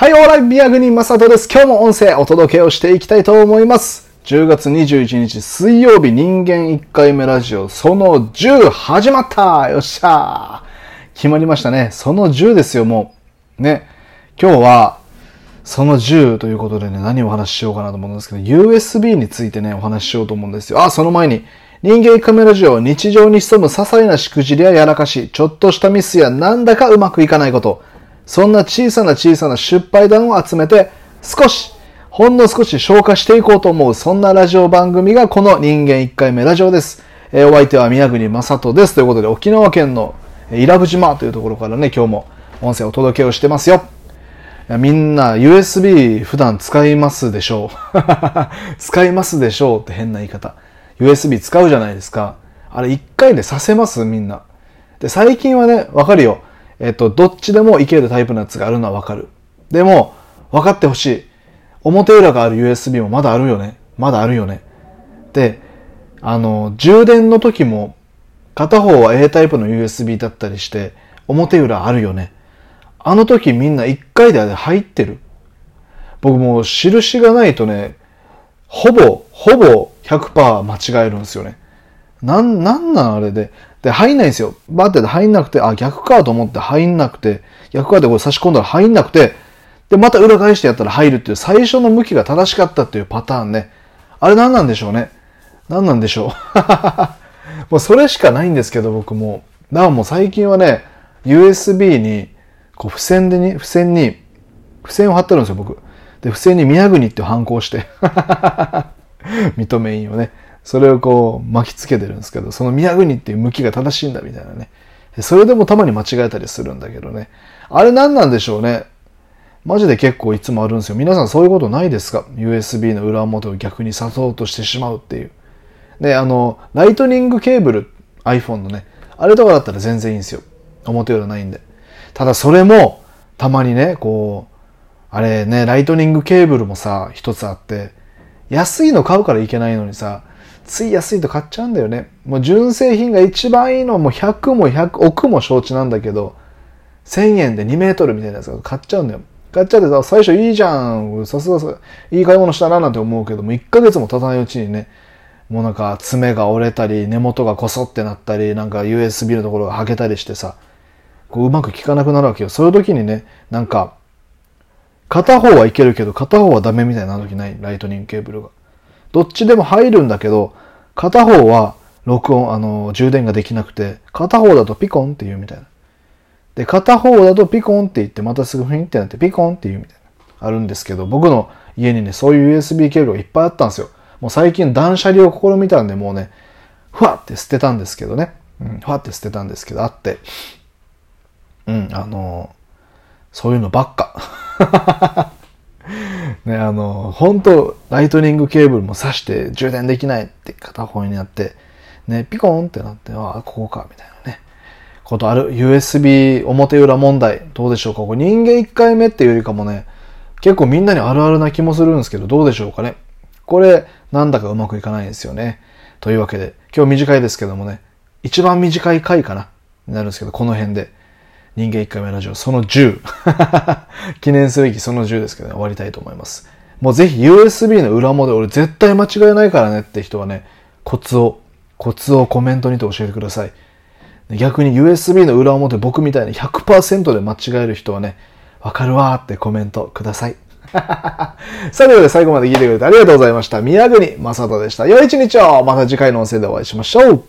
はい、オーライ宮国正人です。今日も音声お届けをしていきたいと思います。10月21日水曜日人間1回目ラジオその10始まったよっしゃー決まりましたね。その10ですよ、もう。ね。今日はその10ということでね、何をお話ししようかなと思うんですけど、USB についてね、お話ししようと思うんですよ。あ、その前に、人間1回目ラジオ日常に潜む些細なしくじりややらかし、ちょっとしたミスやなんだかうまくいかないこと、そんな小さな小さな失敗談を集めて、少し、ほんの少し消化していこうと思う、そんなラジオ番組がこの人間1回目ラジオです。えーお相手は宮国正人です。ということで、沖縄県の伊良部島というところからね、今日も音声をお届けをしてますよ。みんな USB 普段使いますでしょう。使いますでしょうって変な言い方。USB 使うじゃないですか。あれ一回でさせます？みんな。で、最近はね、わかるよ。えっと、どっちでもいけるタイプのやつがあるのはわかる。でも、分かってほしい。表裏がある USB もまだあるよね。まだあるよね。で、あの、充電の時も、片方は A タイプの USB だったりして、表裏あるよね。あの時みんな一回で入ってる。僕もう印がないとね、ほぼ、ほぼ100%間違えるんですよね。な、なんなんあれで。で、入んないんですよ。バッテで入んなくて、あ、逆かと思って入んなくて、逆かでこれ差し込んだら入んなくて、で、また裏返してやったら入るっていう最初の向きが正しかったっていうパターンね。あれ何なんでしょうね。何なんでしょう。もうそれしかないんですけど、僕も。だからもう最近はね、USB に、こう、付箋でに、付箋に、付箋を貼ってるんですよ、僕。で、付箋に宮国って反抗して。認め印をね。それをこう巻きつけてるんですけど、その宮国っていう向きが正しいんだみたいなね。それでもたまに間違えたりするんだけどね。あれ何なんでしょうね。マジで結構いつもあるんですよ。皆さんそういうことないですか ?USB の裏表を逆に刺そうとしてしまうっていう。で、あの、ライトニングケーブル、iPhone のね、あれとかだったら全然いいんですよ。表裏ないんで。ただそれも、たまにね、こう、あれね、ライトニングケーブルもさ、一つあって、安いの買うからいけないのにさ、つい安いと買っちゃうんだよね。もう純正品が一番いいのはもう100も100億も承知なんだけど、1000円で2メートルみたいなやつが買っちゃうんだよ。買っちゃってさ、最初いいじゃん。さすがさ、いい買い物したななんて思うけども、1ヶ月も経たないうちにね、もうなんか爪が折れたり、根元がこそってなったり、なんか USB のところが剥けたりしてさ、こううまく効かなくなるわけよ。そういう時にね、なんか、片方はいけるけど、片方はダメみたいな時ない？ライトニングケーブルが。どっちでも入るんだけど、片方は録音、あの、充電ができなくて、片方だとピコンって言うみたいな。で、片方だとピコンって言って、またすぐフィンってなってピコンって言うみたいな。あるんですけど、僕の家にね、そういう USB ケーブルがいっぱいあったんですよ。もう最近断捨離を試みたんで、もうね、ふわって捨てたんですけどね。うん、ふわって捨てたんですけど、あって。うん、あの、そういうのばっか。ね、あの、本当ライトニングケーブルも挿して充電できないって片方になって、ね、ピコンってなって、ああ、ここか、みたいなね。ことある。USB 表裏問題、どうでしょうか？これ人間1回目っていうよりかもね、結構みんなにあるあるな気もするんですけど、どうでしょうかね？これ、なんだかうまくいかないんですよね。というわけで、今日短いですけどもね、一番短い回かな、になるんですけど、この辺で、人間1回目ラジオ、その10。記念すべきその10ですけどね、終わりたいと思います。もうぜひ USB の裏表、俺絶対間違えないからねって人はね、コツを、コツをコメントにて教えてください。逆に USB の裏表僕みたいに100%で間違える人はね、わかるわーってコメントください。さあ、ということで最後まで聞いてくれてありがとうございました。宮国正人でした。良い一日をまた次回の音声でお会いしましょう